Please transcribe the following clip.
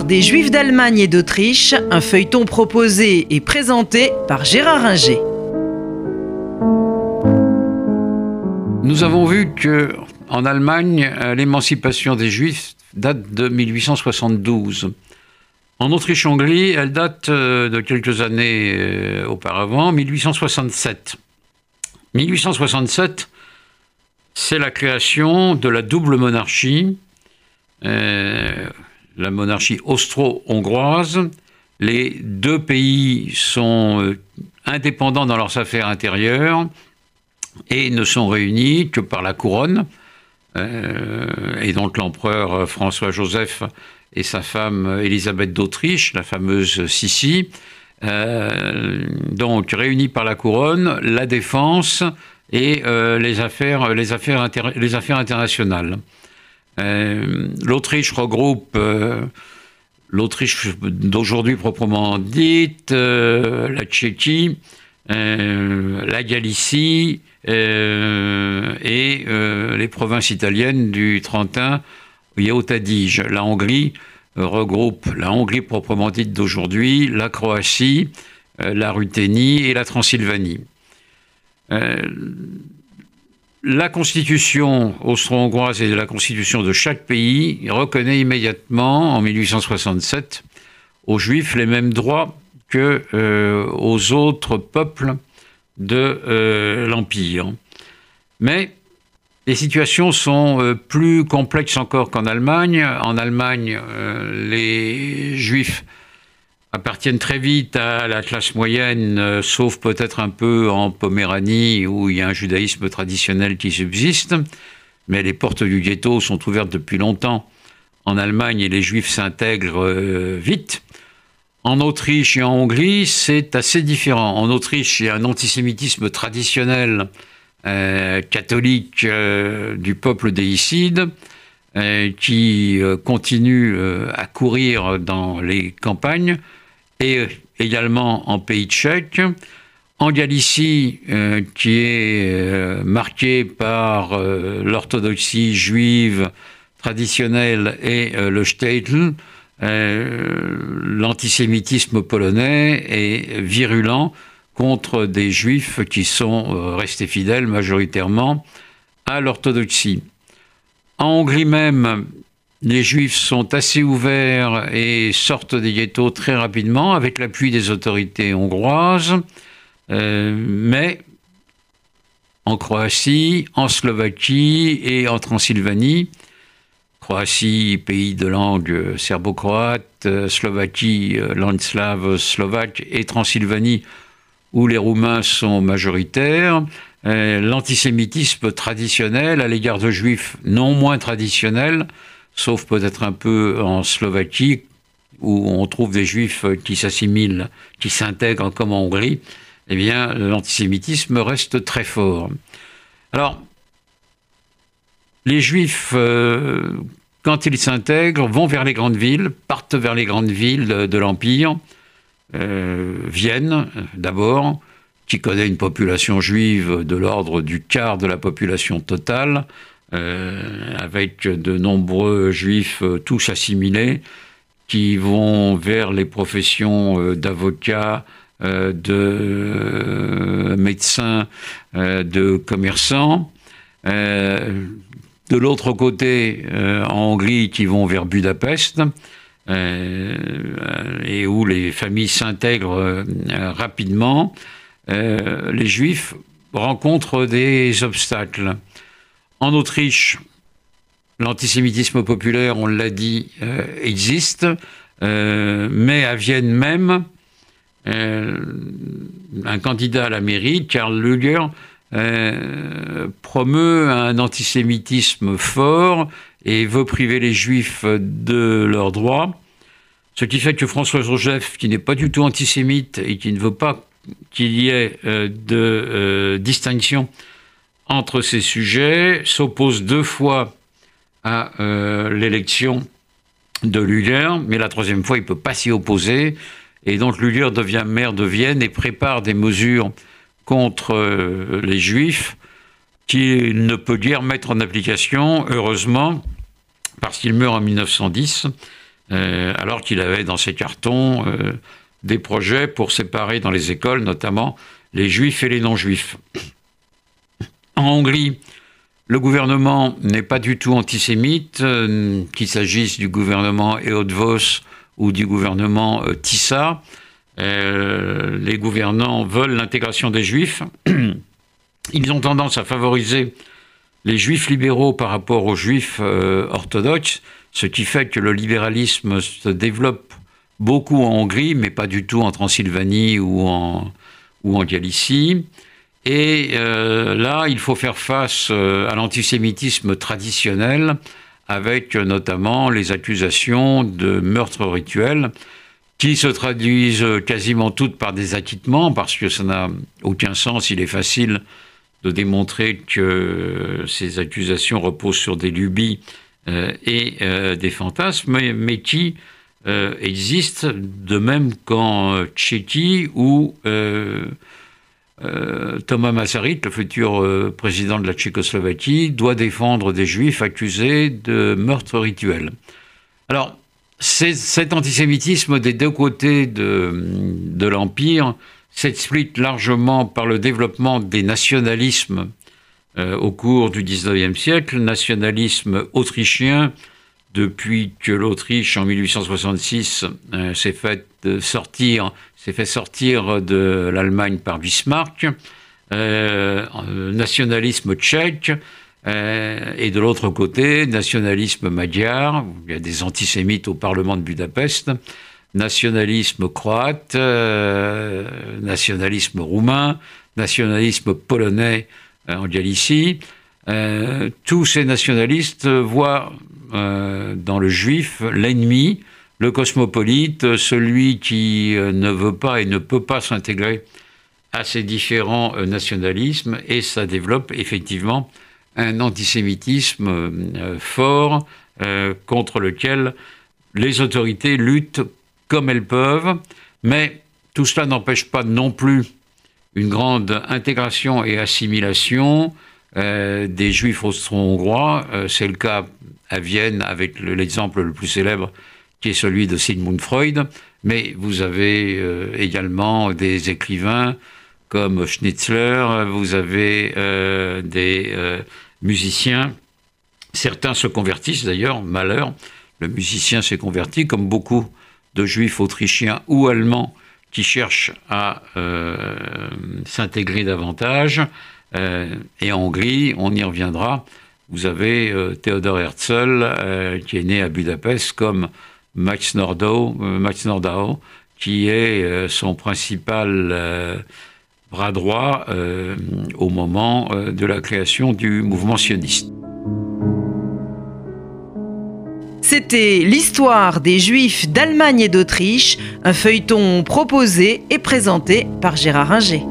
Des Juifs d'Allemagne et d'Autriche, un feuilleton proposé et présenté par Gérard Inger. Nous avons vu que en Allemagne, euh, l'émancipation des Juifs date de 1872. En Autriche-Hongrie, elle date euh, de quelques années euh, auparavant, 1867. 1867, c'est la création de la double monarchie la monarchie austro-hongroise. Les deux pays sont euh, indépendants dans leurs affaires intérieures et ne sont réunis que par la couronne. Euh, et donc l'empereur François-Joseph et sa femme Élisabeth d'Autriche, la fameuse Sissi, euh, donc réunis par la couronne, la défense et les, affaires, les, affaires les affaires internationales. Euh, L'Autriche regroupe euh, l'Autriche d'aujourd'hui proprement dite, euh, la Tchéquie, la Galicie et les provinces italiennes du Trentin et Haute-Adige. La Hongrie regroupe la Hongrie proprement dite d'aujourd'hui, la Croatie, la Ruthénie et la Transylvanie. La constitution austro-hongroise et la constitution de chaque pays reconnaît immédiatement, en 1867, aux juifs les mêmes droits que euh, aux autres peuples de euh, l'Empire. Mais les situations sont euh, plus complexes encore qu'en Allemagne. En Allemagne, les juifs appartiennent très vite à la classe moyenne, euh, sauf peut-être un peu en Poméranie où il y a un judaïsme traditionnel qui subsiste. Mais les portes du ghetto sont ouvertes depuis longtemps en Allemagne et les juifs s'intègrent euh, vite. En Autriche et en Hongrie, c'est assez différent. En Autriche, il y a un antisémitisme traditionnel euh, catholique du peuple déicide qui continue à courir dans les campagnes et euh, également en pays tchèque. En Galicie, euh, qui est euh, marquée par l'orthodoxie juive traditionnelle et le Städtel, l'antisémitisme polonais est virulent contre des juifs qui sont restés fidèles majoritairement à l'orthodoxie. En Hongrie même, les juifs sont assez ouverts et sortent des ghettos très rapidement avec l'appui des autorités hongroises, euh, mais en Croatie, en Slovaquie et en Transylvanie, Croatie, pays de langue serbo-croate, Slovaquie, langue slave slovaque et Transylvanie, où les Roumains sont majoritaires, euh, l'antisémitisme traditionnel à l'égard de juifs non moins traditionnels sauf peut-être un peu en Slovaquie, où on trouve des juifs qui s'assimilent, qui s'intègrent comme en Hongrie, eh bien, l'antisémitisme reste très fort. Alors, les juifs, euh, quand ils s'intègrent, vont vers les grandes villes, partent vers les grandes villes de, l'Empire, euh, Vienne d'abord, qui connaît une population juive de l'ordre du quart de la population totale, euh, avec de nombreux juifs euh, tous assimilés qui vont vers les professions euh, d'avocats, de médecins, de commerçants. de l'autre côté, en Hongrie, qui vont vers Budapest, et où les familles s'intègrent rapidement, les juifs rencontrent des obstacles. En Autriche, l'antisémitisme populaire, on l'a dit, euh, existe, euh, mais à Vienne même, euh, un candidat à la mairie, Karl Luger, promeut un antisémitisme fort et veut priver les juifs de leurs droits. Ce qui fait que François Joseph, qui n'est pas du tout antisémite et qui ne veut pas qu'il y ait de distinction entre ces sujets, s'oppose deux fois à euh, l'élection de Luger, mais la troisième fois, il ne peut pas s'y opposer. Et donc Luger devient maire de Vienne et prépare des mesures contre euh, les Juifs qu'il ne peut guère mettre en application, heureusement, parce qu'il meurt en 1910. alors qu'il avait dans ses cartons des projets pour séparer dans les écoles, notamment les juifs et les non-juifs. En Hongrie, le gouvernement n'est pas du tout antisémite, euh, qu'il s'agisse du gouvernement Eötvös ou du gouvernement euh, Tissa. Euh, les gouvernants veulent l'intégration des juifs. Ils ont tendance à favoriser les juifs libéraux par rapport aux juifs orthodoxes, ce qui fait que le libéralisme se développe beaucoup en Hongrie, mais pas du tout en Transylvanie ou en, ou en Galicie. Et euh, là, il faut faire face euh, à l'antisémitisme traditionnel, avec euh, notamment les accusations de meurtre rituel, qui se traduisent quasiment toutes par des acquittements, parce que ça n'a aucun sens. Il est facile de démontrer que ces accusations reposent sur des lubies et des fantasmes, mais, qui existent de même qu'en Tchéquie ou euh, Thomas Masaryk, le futur euh, président de la Tchécoslovaquie, doit défendre des juifs accusés de meurtre rituel. Alors, cet antisémitisme des deux côtés de, l'Empire s'explique largement par le développement des nationalismes euh, au cours du XIXe siècle, nationalisme autrichien, depuis que l'Autriche, en 1866, s'est fait sortir s'est fait sortir de l'Allemagne par Bismarck, euh, nationalisme tchèque, euh, et de l'autre côté, nationalisme magyar, il y a des antisémites au Parlement de Budapest, nationalisme croate, euh, nationalisme roumain, nationalisme polonais en Galicie. tous ces nationalistes voient dans le juif l'ennemi le cosmopolite, celui qui euh, ne veut pas et ne peut pas s'intégrer à ces différents euh, nationalismes, et ça développe effectivement un antisémitisme euh, fort contre lequel les autorités luttent comme elles peuvent, mais tout cela n'empêche pas non plus une grande intégration et assimilation des juifs austro-hongrois. C'est le cas à Vienne avec l'exemple le plus célèbre qui est celui de Sigmund Freud, mais vous avez euh, également des écrivains comme Schnitzler, vous avez euh, des euh, musiciens, certains se convertissent d'ailleurs, malheur, le musicien s'est converti, comme beaucoup de juifs autrichiens ou allemands qui cherchent à s'intégrer davantage. et en Hongrie, on y reviendra, vous avez Theodor Herzl, qui est né à Budapest comme Max Nordau, euh, Max Nordau qui est euh, son principal euh, bras droit au moment de la création du mouvement sioniste. C'était l'histoire des Juifs d'Allemagne et d'Autriche, un feuilleton proposé et présenté par Gérard Inger.